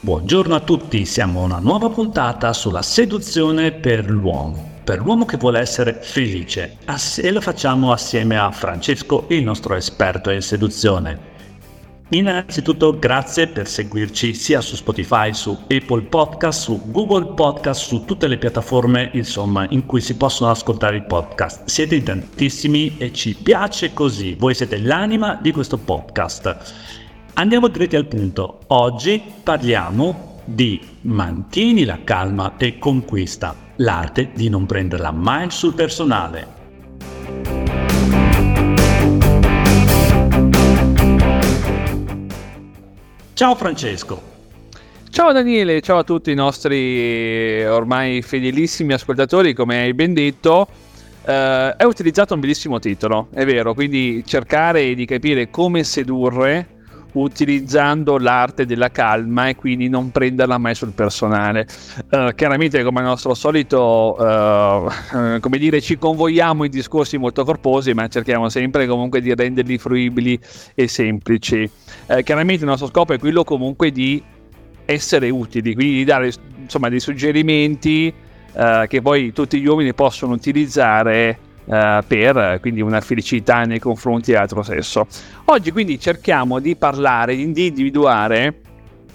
Buongiorno a tutti, siamo a una nuova puntata sulla seduzione per l'uomo, per l'uomo che vuole essere felice e lo facciamo assieme a Francesco, il nostro esperto in seduzione. Innanzitutto grazie per seguirci sia su Spotify, su Apple Podcast, su Google Podcast, su tutte le piattaforme insomma in cui si possono ascoltare i podcast. Siete in tantissimi e ci piace così, voi siete l'anima di questo podcast. Andiamo diretti al punto. Oggi parliamo di mantieni la calma e conquista, l'arte di non prenderla mai sul personale. Ciao Francesco. Ciao Daniele, ciao a tutti i nostri ormai fedelissimi ascoltatori, come hai ben detto. Uh, è utilizzato un bellissimo titolo, è vero, quindi cercare di capire come sedurre utilizzando l'arte della calma e quindi non prenderla mai sul personale. Uh, chiaramente, come al nostro solito, uh, come dire, ci convogliamo in discorsi molto corposi, ma cerchiamo sempre comunque di renderli fruibili e semplici. Uh, chiaramente il nostro scopo è quello comunque di essere utili, quindi di dare insomma dei suggerimenti che poi tutti gli uomini possono utilizzare Uh, per quindi una felicità nei confronti dell'altro sesso. Oggi quindi cerchiamo di parlare, di individuare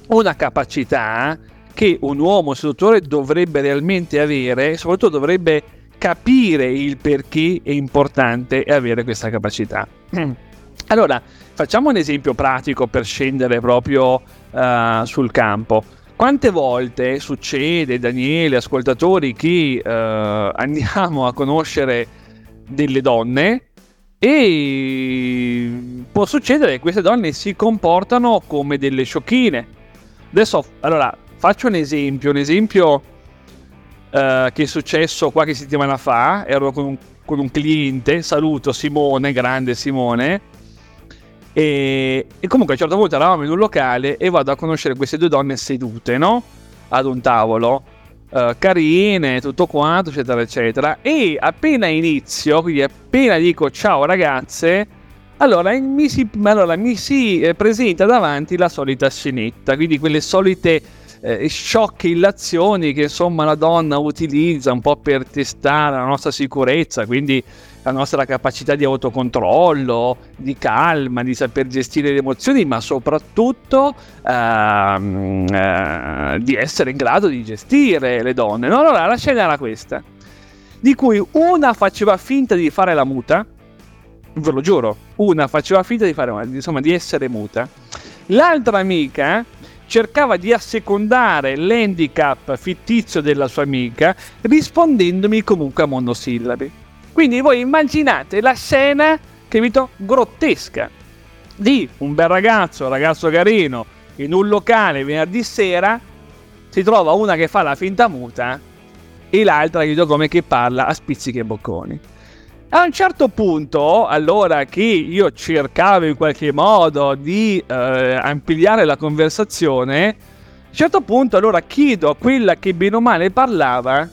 una capacità che un uomo seduttore dovrebbe realmente avere soprattutto dovrebbe capire il perché è importante avere questa capacità. Allora, facciamo un esempio pratico per scendere proprio uh, sul campo. Quante volte succede, Daniele, ascoltatori, che uh, andiamo a conoscere delle donne e può succedere che queste donne si comportano come delle sciocchine. Adesso, allora, faccio un esempio, un esempio uh, che è successo qualche settimana fa, ero con un, con un cliente, saluto Simone, grande Simone, e, e, comunque a un certo punto eravamo in un locale e vado a conoscere queste due donne sedute, no? Ad un tavolo uh, carine, tutto quanto, eccetera, eccetera. E appena inizio, quindi appena dico ciao ragazze, allora mi si, allora, mi si eh, presenta davanti la solita scenetta, quindi quelle solite eh, sciocche illazioni che insomma la donna utilizza un po' per testare la nostra sicurezza, quindi la nostra capacità di autocontrollo, di calma, di saper gestire le emozioni, ma soprattutto ehm, eh, di essere in grado di gestire le donne. No, allora la scena era questa, di cui una faceva finta di fare la muta, ve lo giuro, una faceva finta di, fare, insomma, di essere muta, l'altra amica cercava di assecondare l'handicap fittizio della sua amica rispondendomi comunque a monosillabi. Quindi voi immaginate la scena, capito, grottesca di un bel ragazzo, ragazzo carino, in un locale venerdì sera, si trova una che fa la finta muta e l'altra, capito, come che parla a spizzichi e bocconi. A un certo punto, allora che io cercavo in qualche modo di eh, ampliare la conversazione, a un certo punto allora chiedo a quella che bene o male parlava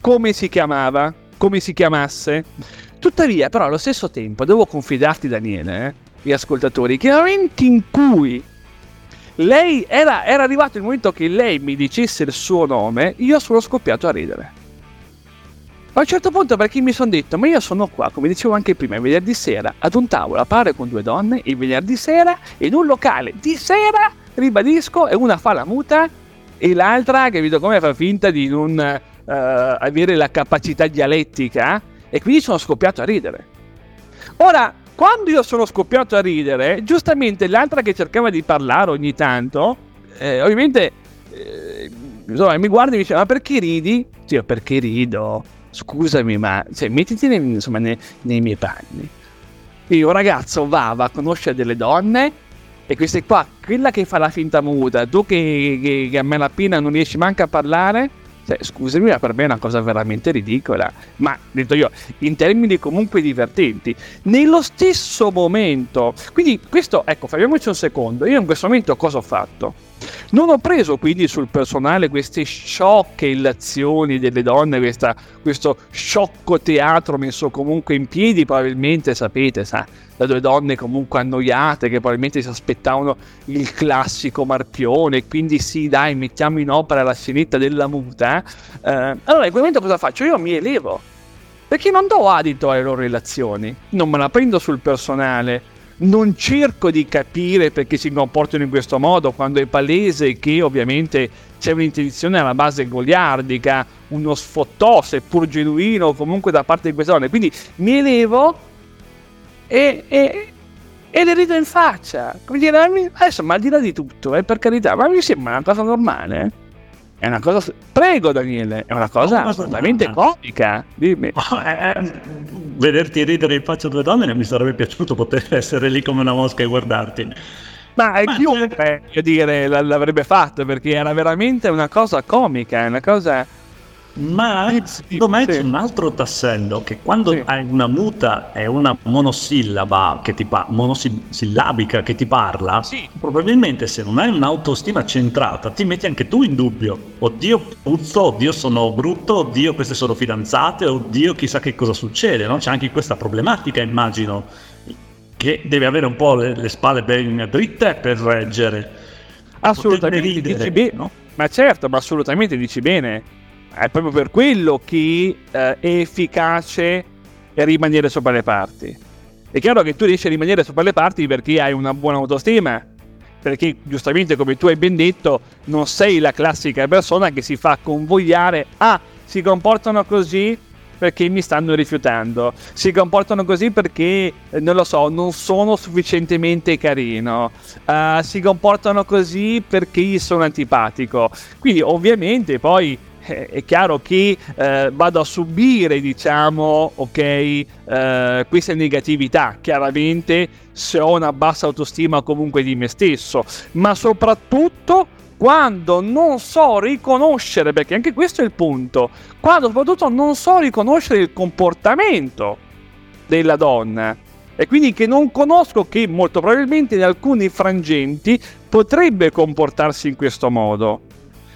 come si chiamava come si chiamasse. Tuttavia, però, allo stesso tempo, devo confidarti, Daniele, eh, gli ascoltatori, che nel momento in cui lei era, era arrivato il momento che lei mi dicesse il suo nome, io sono scoppiato a ridere. A un certo punto perché mi sono detto, ma io sono qua, come dicevo anche prima, il venerdì sera, ad un tavolo a parlare con due donne, il venerdì sera, in un locale di sera, ribadisco, e una fa la muta e l'altra, capito come, fa finta di non avere la capacità dialettica e quindi sono scoppiato a ridere. Ora, quando io sono scoppiato a ridere, giustamente l'altra che cercava di parlare ogni tanto, eh, ovviamente eh, insomma, mi guarda e mi dice: Ma perché ridi? Sì, perché rido? Scusami, ma cioè, mettiti nei, insomma, nei, nei miei panni. Io, ragazzo, va, va a conoscere delle donne e queste qua, quella che fa la finta muta, tu che, che, che a malapena non riesci manco a parlare, cioè, scusami, ma per me è una cosa veramente ridicola. Ma, detto io, in termini comunque divertenti. Nello stesso momento, quindi questo, ecco, fermiamoci un secondo. Io in questo momento cosa ho fatto? Non ho preso quindi sul personale queste sciocche illazioni delle donne, questa, questo sciocco teatro messo comunque in piedi, probabilmente sapete, sa, da due donne comunque annoiate che probabilmente si aspettavano il classico marpione, quindi sì, dai, mettiamo in opera la scenetta della muta. Eh, allora in quel momento cosa faccio? Io mi elevo, perché non do adito alle loro relazioni, non me la prendo sul personale non cerco di capire perché si comportano in questo modo quando è palese che ovviamente c'è un'intenzione alla base goliardica, uno sfottò seppur genuino comunque da parte di queste donne. Quindi mi elevo e, e, e le rido in faccia. Come dire, adesso, ma al di là di tutto, eh, per carità, ma mi sembra una cosa normale. È una cosa. Prego, Daniele, è una cosa oh, assolutamente comica. Dimmi. Eh, eh, vederti ridere in faccia due donne mi sarebbe piaciuto poter essere lì come una mosca e guardarti. Ma, Ma chiunque, io dire, l'avrebbe fatto perché era veramente una cosa comica, una cosa ma secondo me c'è un altro tassello che quando sì. hai una muta e una monosillaba che ti pa- monosillabica che ti parla, probabilmente se non hai un'autostima centrata ti metti anche tu in dubbio. Oddio puzzo, oddio sono brutto, oddio queste sono fidanzate, oddio chissà che cosa succede, no? C'è anche questa problematica immagino che deve avere un po' le, le spalle ben dritte per reggere. Assolutamente, ridere, dici bene, no? ma certo, ma assolutamente dici bene è proprio per quello che eh, è efficace rimanere sopra le parti. È chiaro che tu riesci a rimanere sopra le parti perché hai una buona autostima, perché giustamente come tu hai ben detto non sei la classica persona che si fa convogliare, ah, si comportano così perché mi stanno rifiutando, si comportano così perché, eh, non lo so, non sono sufficientemente carino, uh, si comportano così perché sono antipatico. Quindi ovviamente poi è chiaro che eh, vado a subire, diciamo, ok, eh, queste negatività. Chiaramente se ho una bassa autostima comunque di me stesso, ma soprattutto quando non so riconoscere, perché anche questo è il punto, quando soprattutto non so riconoscere il comportamento della donna e quindi che non conosco che molto probabilmente in alcuni frangenti potrebbe comportarsi in questo modo.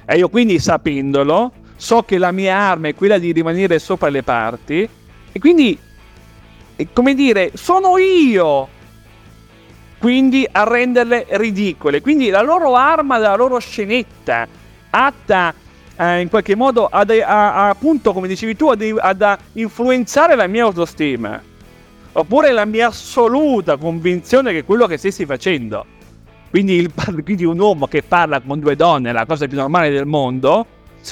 E io quindi sapendolo, so che la mia arma è quella di rimanere sopra le parti e quindi, come dire, sono io quindi a renderle ridicole. Quindi la loro arma, la loro scenetta, atta eh, in qualche modo ad, a, a, appunto, come dicevi tu, ad, ad influenzare la mia autostima. Oppure la mia assoluta convinzione che quello che stessi facendo quindi, il, quindi un uomo che parla con due donne è la cosa più normale del mondo,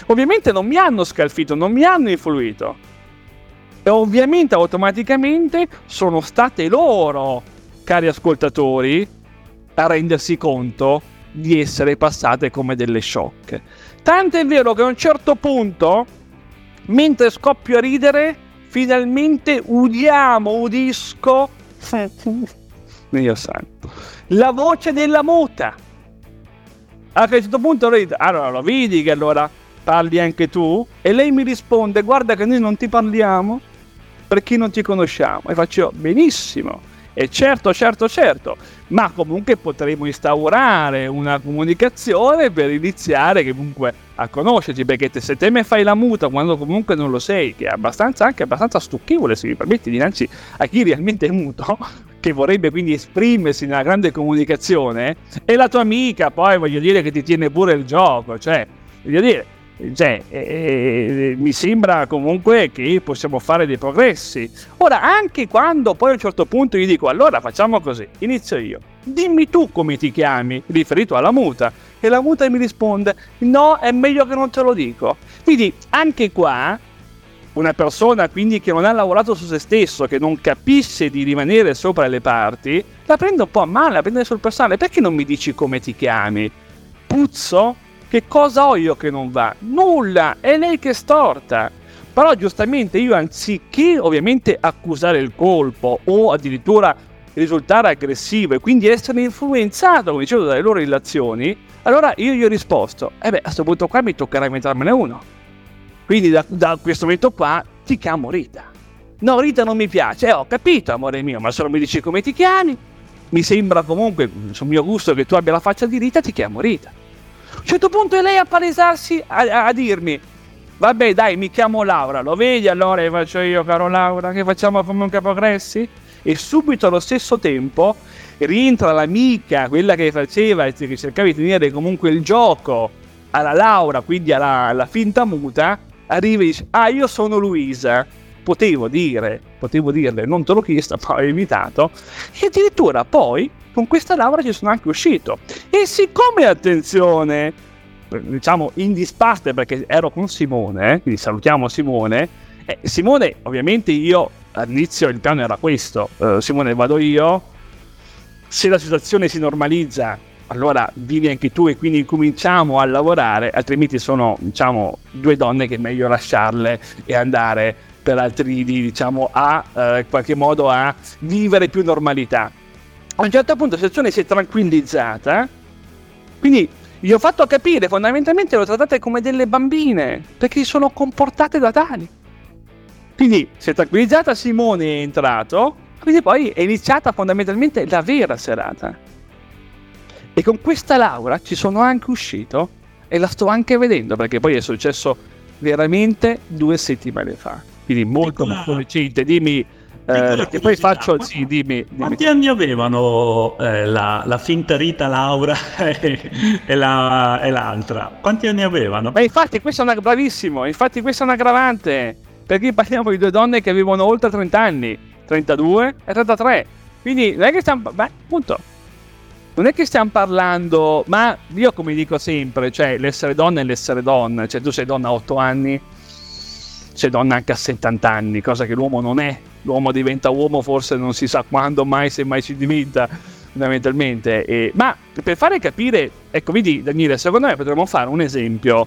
ovviamente non mi hanno scalfito, non mi hanno influito. E ovviamente automaticamente sono state loro, cari ascoltatori, a rendersi conto di essere passate come delle shock. Tanto è vero che a un certo punto, mentre scoppio a ridere, finalmente udiamo, udisco, Dio santo, la voce della muta. A un certo punto allora lo vedi che allora parli anche tu? E lei mi risponde, guarda che noi non ti parliamo perché non ti conosciamo. E faccio, benissimo. E certo, certo, certo, ma comunque potremo instaurare una comunicazione per iniziare comunque a conoscerci, perché se te me fai la muta quando comunque non lo sei, che è abbastanza, anche abbastanza stucchevole se mi permetti dinanzi a chi realmente è muto, che vorrebbe quindi esprimersi nella grande comunicazione, e la tua amica poi voglio dire che ti tiene pure il gioco, cioè, voglio dire, cioè, eh, eh, mi sembra comunque che possiamo fare dei progressi. Ora, anche quando poi a un certo punto gli dico, allora facciamo così, inizio io, dimmi tu come ti chiami, riferito alla muta, e la muta mi risponde, no, è meglio che non te lo dico. Quindi, anche qua, una persona quindi che non ha lavorato su se stesso, che non capisce di rimanere sopra le parti, la prende un po' a male, la prende sul personale. Perché non mi dici come ti chiami? Puzzo? Che cosa ho io che non va? Nulla, è lei che è storta. Però giustamente io anziché ovviamente accusare il colpo o addirittura risultare aggressivo e quindi essere influenzato, come dicevo, dalle loro relazioni, allora io gli ho risposto, e eh beh, a questo punto qua mi toccherà inventarmene uno. Quindi da, da questo momento qua ti chiamo Rita. No, Rita non mi piace. Eh, ho capito, amore mio, ma se non mi dici come ti chiami, mi sembra comunque, sul mio gusto, che tu abbia la faccia di Rita, ti chiamo Rita. A un certo punto è lei a palesarsi a, a, dirmi Vabbè, dai, mi chiamo Laura, lo vedi allora che faccio io, caro Laura, che facciamo come un capogressi? E subito allo stesso tempo rientra l'amica, quella che faceva, che cercava di tenere comunque il gioco alla Laura, quindi alla, alla finta muta, arriva e dice, ah, io sono Luisa. Potevo dire, potevo dirle, non te l'ho chiesto, ma ho evitato. E addirittura poi con questa Laura ci sono anche uscito. E siccome, attenzione, diciamo in disparte perché ero con Simone, eh, quindi salutiamo Simone. Eh, Simone, ovviamente io all'inizio il piano era questo, uh, Simone vado io, se la situazione si normalizza allora vieni anche tu e quindi cominciamo a lavorare, altrimenti sono diciamo due donne che è meglio lasciarle e andare per altri diciamo a eh, in qualche modo a vivere più normalità. A un certo punto la situazione si è tranquillizzata, quindi gli ho fatto capire, fondamentalmente lo trattate come delle bambine, perché si sono comportate da tali. Quindi si è tranquillizzata, Simone è entrato, quindi poi è iniziata fondamentalmente la vera serata. E con questa Laura ci sono anche uscito e la sto anche vedendo, perché poi è successo veramente due settimane fa. Quindi molto molto recente. Dimmi eh, che poi faccio, sì, dimmi, dimmi. Quanti anni avevano eh, la, la, finta Rita Laura e, e, la, e, l'altra? Quanti anni avevano? Beh, infatti, questo è una, bravissimo. Infatti, questo è un aggravante. Perché parliamo di due donne che vivono oltre 30 anni, 32 e 33. Quindi non è che stiamo. Beh, appunto. Non è che stiamo parlando, ma io come dico sempre, cioè l'essere donna è l'essere donna, cioè tu sei donna a 8 anni, sei donna anche a 70 anni, cosa che l'uomo non è, l'uomo diventa uomo forse non si sa quando mai, se mai ci diventa fondamentalmente. E, ma per fare capire, ecco, vedi Daniele, secondo me potremmo fare un esempio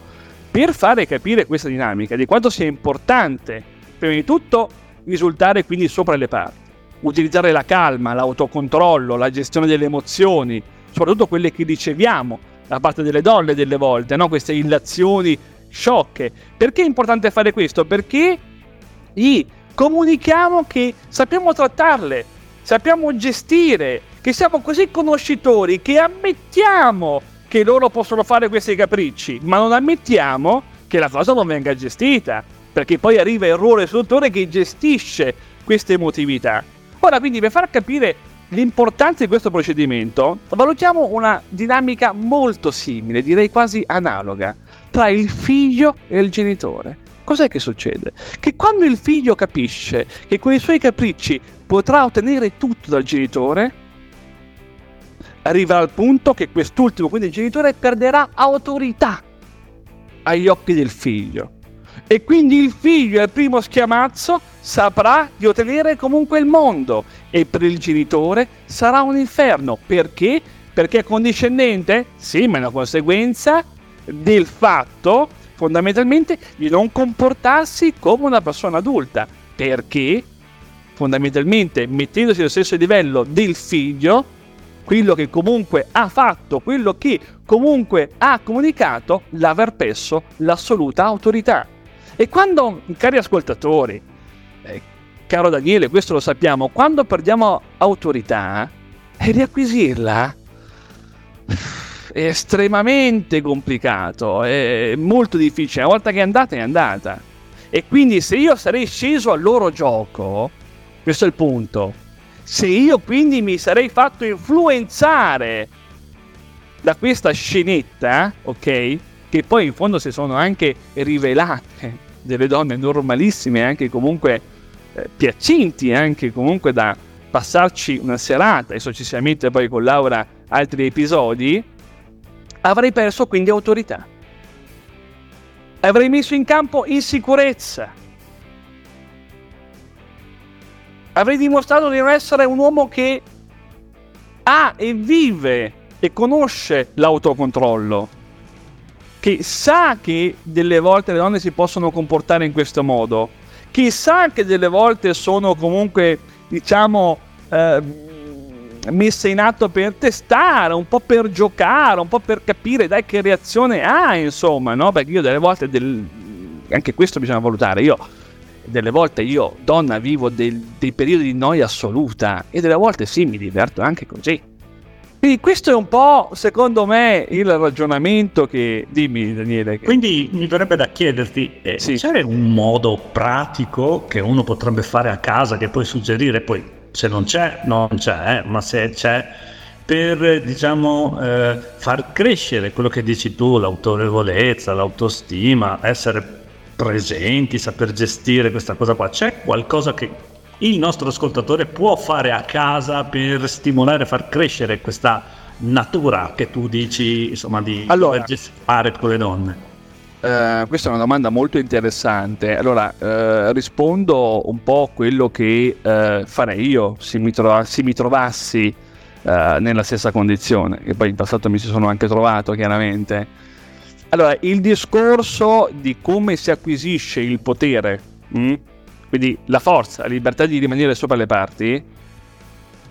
per fare capire questa dinamica di quanto sia importante, prima di tutto, risultare quindi sopra le parti, utilizzare la calma, l'autocontrollo, la gestione delle emozioni, soprattutto quelle che riceviamo da parte delle donne delle volte, no? queste illazioni sciocche. Perché è importante fare questo? Perché i comunichiamo che sappiamo trattarle, sappiamo gestire, che siamo così conoscitori che ammettiamo che loro possono fare questi capricci, ma non ammettiamo che la cosa non venga gestita, perché poi arriva il ruolo istruttore che gestisce queste emotività. Ora, quindi, per far capire l'importanza di questo procedimento, valutiamo una dinamica molto simile, direi quasi analoga, tra il figlio e il genitore cos'è che succede? Che quando il figlio capisce che con i suoi capricci potrà ottenere tutto dal genitore, arriva al punto che quest'ultimo, quindi il genitore, perderà autorità agli occhi del figlio. E quindi il figlio al primo schiamazzo saprà di ottenere comunque il mondo e per il genitore sarà un inferno. Perché? Perché è condiscendente? Sì, ma è una conseguenza del fatto fondamentalmente di non comportarsi come una persona adulta, perché fondamentalmente mettendosi allo stesso livello del figlio, quello che comunque ha fatto, quello che comunque ha comunicato, l'aver perso l'assoluta autorità. E quando, cari ascoltatori, eh, caro Daniele, questo lo sappiamo, quando perdiamo autorità, e eh, riacquisirla è estremamente complicato, è molto difficile. Una volta che è andata, è andata. E quindi se io sarei sceso al loro gioco, questo è il punto, se io quindi mi sarei fatto influenzare da questa scenetta, ok? Che poi in fondo si sono anche rivelate delle donne normalissime, anche comunque eh, piacenti, anche comunque da passarci una serata e successivamente poi con Laura altri episodi, avrei perso quindi autorità. Avrei messo in campo insicurezza. Avrei dimostrato di non essere un uomo che ha e vive e conosce l'autocontrollo, che sa che delle volte le donne si possono comportare in questo modo, che sa che delle volte sono comunque, diciamo, eh, messa in atto per testare, un po' per giocare, un po' per capire dai che reazione ha, insomma, no? Perché io delle volte del... anche questo bisogna valutare. Io delle volte io, donna, vivo del, dei periodi di noia assoluta e delle volte sì, mi diverto anche così. Quindi questo è un po', secondo me, il ragionamento che... Dimmi Daniele. Che... Quindi mi verrebbe da chiederti, eh, sì. c'è un modo pratico che uno potrebbe fare a casa che puoi suggerire? Poi se non c'è, non c'è, eh, ma se c'è per diciamo eh, far crescere quello che dici tu, l'autorevolezza, l'autostima, essere presenti, saper gestire questa cosa qua. C'è qualcosa che il nostro ascoltatore può fare a casa per stimolare far crescere questa natura che tu dici insomma di allora, fare con le donne? Uh, questa è una domanda molto interessante. Allora, uh, rispondo un po' a quello che uh, farei io se mi, trova- se mi trovassi nella stessa condizione, che poi in passato mi ci sono anche trovato chiaramente. Allora, il discorso di come si acquisisce il potere mh, hm? Quindi la forza, la libertà di rimanere sopra le parti,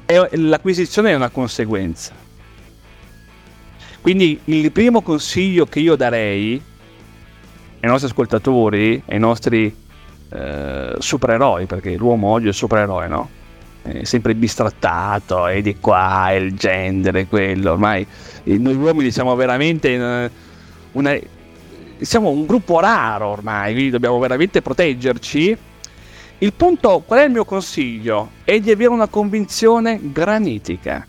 è, l'acquisizione è una conseguenza. Quindi il primo consiglio che io darei ai nostri ascoltatori, ai nostri eh, supereroi, perché l'uomo oggi è supereroe, no? È sempre bistrattato, e di qua, e il genere, quello, ormai noi uomini siamo veramente una, una siamo un gruppo raro ormai, quindi dobbiamo veramente proteggerci il punto, qual è il mio consiglio? È di avere una convinzione granitica.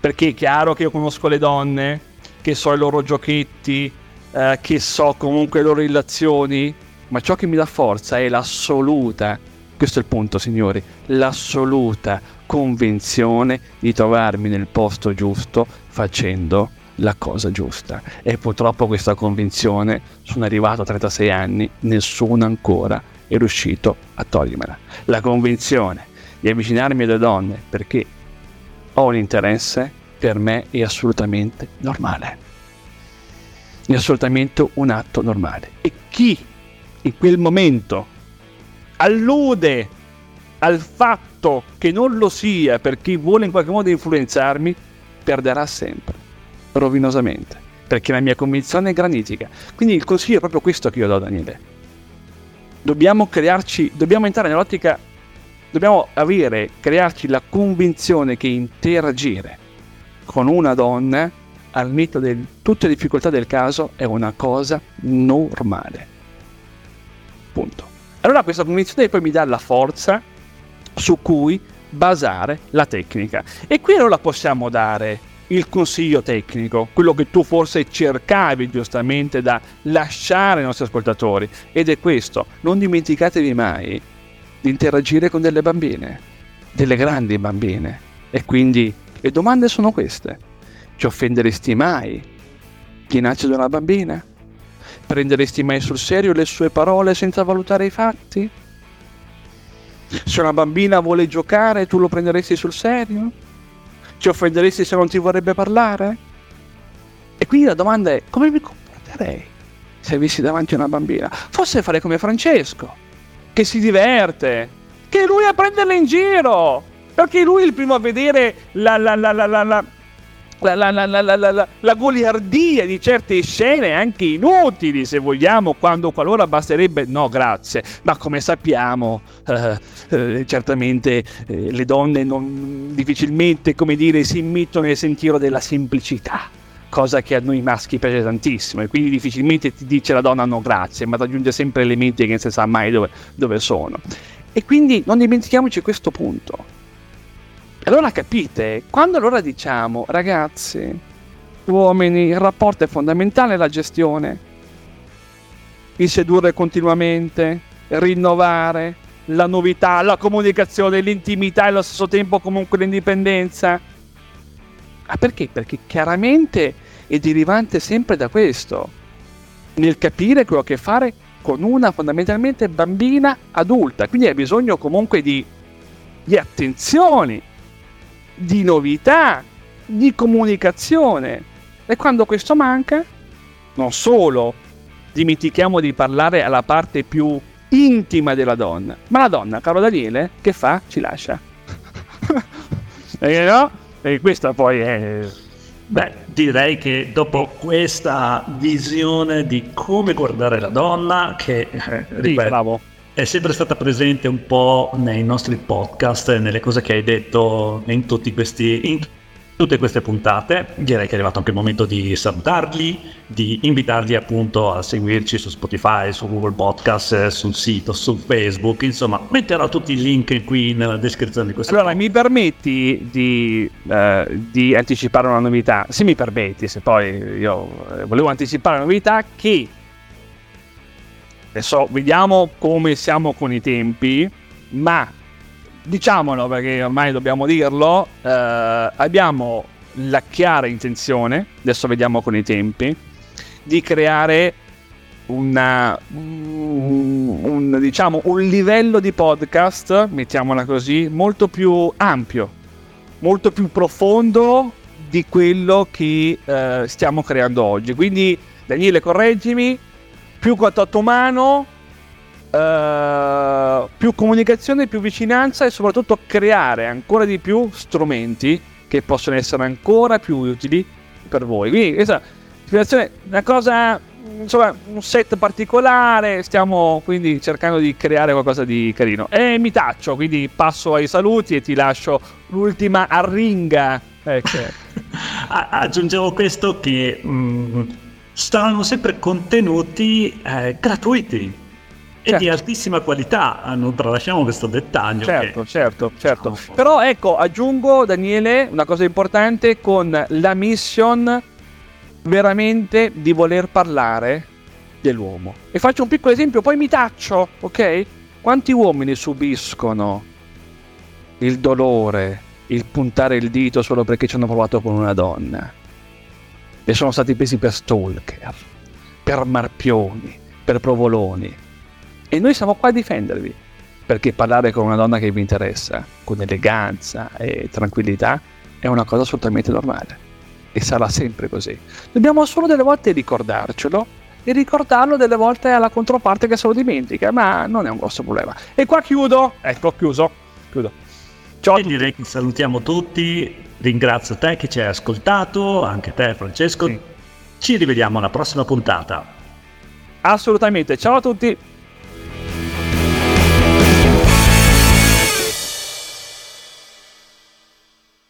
Perché è chiaro che io conosco le donne, che so i loro giochetti, eh, che so comunque loro relazioni, ma ciò che mi dà forza è l'assoluta, questo è il punto signori, l'assoluta convinzione di trovarmi nel posto giusto facendo la cosa giusta. E purtroppo questa convinzione sono arrivato a 36 anni, nessuno ancora è riuscito a togliermela. La convinzione di avvicinarmi alle donne perché ho un interesse per me è assolutamente normale. È assolutamente un atto normale. E chi in quel momento allude al fatto che non lo sia per chi vuole in qualche modo influenzarmi, perderà sempre, rovinosamente, perché la mia convinzione è granitica. Quindi il consiglio è proprio questo che io do a Daniele dobbiamo crearci, dobbiamo entrare nell'ottica, dobbiamo avere, crearci la convinzione che interagire con una donna al netto di tutte le difficoltà del caso è una cosa normale. Punto. Allora questa convinzione poi mi dà la forza su cui basare la tecnica. E qui la possiamo dare il consiglio tecnico, quello che tu forse cercavi giustamente da lasciare ai nostri ascoltatori, ed è questo, non dimenticatevi mai di interagire con delle bambine, delle grandi bambine, e quindi le domande sono queste, ci offenderesti mai chi nasce da una bambina? Prenderesti mai sul serio le sue parole senza valutare i fatti? Se una bambina vuole giocare, tu lo prenderesti sul serio? Ci offenderesti se non ti vorrebbe parlare? E quindi la domanda è come mi comporterei se avessi davanti una bambina? Forse farei come Francesco, che si diverte, che è lui a prenderla in giro, perché lui è il primo a vedere la, la, la, la, la, la la, goliardia di certe scene anche inutili, se vogliamo, quando qualora basterebbe. No, grazie. Ma come sappiamo, eh, eh, certamente eh, le donne non, difficilmente, come dire, si immettono nel sentiero della semplicità. Cosa che a noi maschi piace tantissimo, e quindi difficilmente ti dice la donna no grazie, ma aggiunge sempre elementi che non si sa mai dove, dove sono. E quindi non dimentichiamoci questo punto allora capite, quando allora diciamo, ragazzi, uomini, il rapporto è fondamentale, la gestione, il sedurre continuamente, rinnovare, la novità, la comunicazione, l'intimità e allo stesso tempo comunque l'indipendenza. Ah, perché? Perché chiaramente è derivante sempre da questo, nel capire quello che fare con una fondamentalmente bambina adulta, quindi hai bisogno comunque di, di attenzioni, di novità, di comunicazione. E quando questo manca, non solo dimentichiamo di parlare alla parte più intima della donna, ma la donna, caro Daniele, che fa? Ci lascia. e no? E questa poi è... Beh, direi che dopo questa visione di come guardare la donna, che eh, ripeto, sì, è sempre stata presente un po' nei nostri podcast, nelle cose che hai detto in questi, in tutte queste puntate. Direi che è arrivato anche il momento di salutarli, di invitarli appunto a seguirci su Spotify, su Google Podcast, sul sito, su Facebook. Insomma, metterò tutti i link qui nella descrizione di questo. Allora, mi permetti di, eh, di anticipare una novità? Se mi permetti, se poi io eh, volevo anticipare una novità che adesso vediamo come siamo con i tempi, ma diciamolo perché ormai dobbiamo dirlo, eh, abbiamo la chiara intenzione, adesso vediamo con i tempi, di creare una, un, un, diciamo, un livello di podcast, mettiamola così, molto più ampio, molto più profondo di quello che eh, stiamo creando oggi. Quindi Daniele, correggimi, più contatto umano, uh, più comunicazione, più vicinanza e soprattutto creare ancora di più strumenti che possono essere ancora più utili per voi. Quindi questa è una cosa, insomma, un set particolare, stiamo quindi cercando di creare qualcosa di carino. E mi taccio, quindi passo ai saluti e ti lascio l'ultima arringa. Ecco. Aggiungevo questo che mh, saranno sempre contenuti eh, gratuiti certo. e di altissima qualità. Non tralasciamo questo dettaglio. Certo, che... certo, certo. Però ecco, aggiungo Daniele una cosa importante con la mission veramente di voler parlare dell'uomo. E faccio un piccolo esempio, poi mi taccio, ok? Quanti uomini subiscono il dolore, il puntare il dito solo perché ci hanno provato con una donna? E sono stati presi per stalker, per marpioni, per provoloni. E noi siamo qua a difendervi, perché parlare con una donna che vi interessa, con eleganza e tranquillità, è una cosa assolutamente normale. E sarà sempre così. Dobbiamo solo delle volte ricordarcelo e ricordarlo delle volte alla controparte che se lo dimentica, ma non è un grosso problema. E qua chiudo, ecco, chiuso, chiudo. Ciao. E direi che salutiamo tutti, ringrazio te che ci hai ascoltato, anche te Francesco. Sì. Ci rivediamo alla prossima puntata. Assolutamente, ciao a tutti.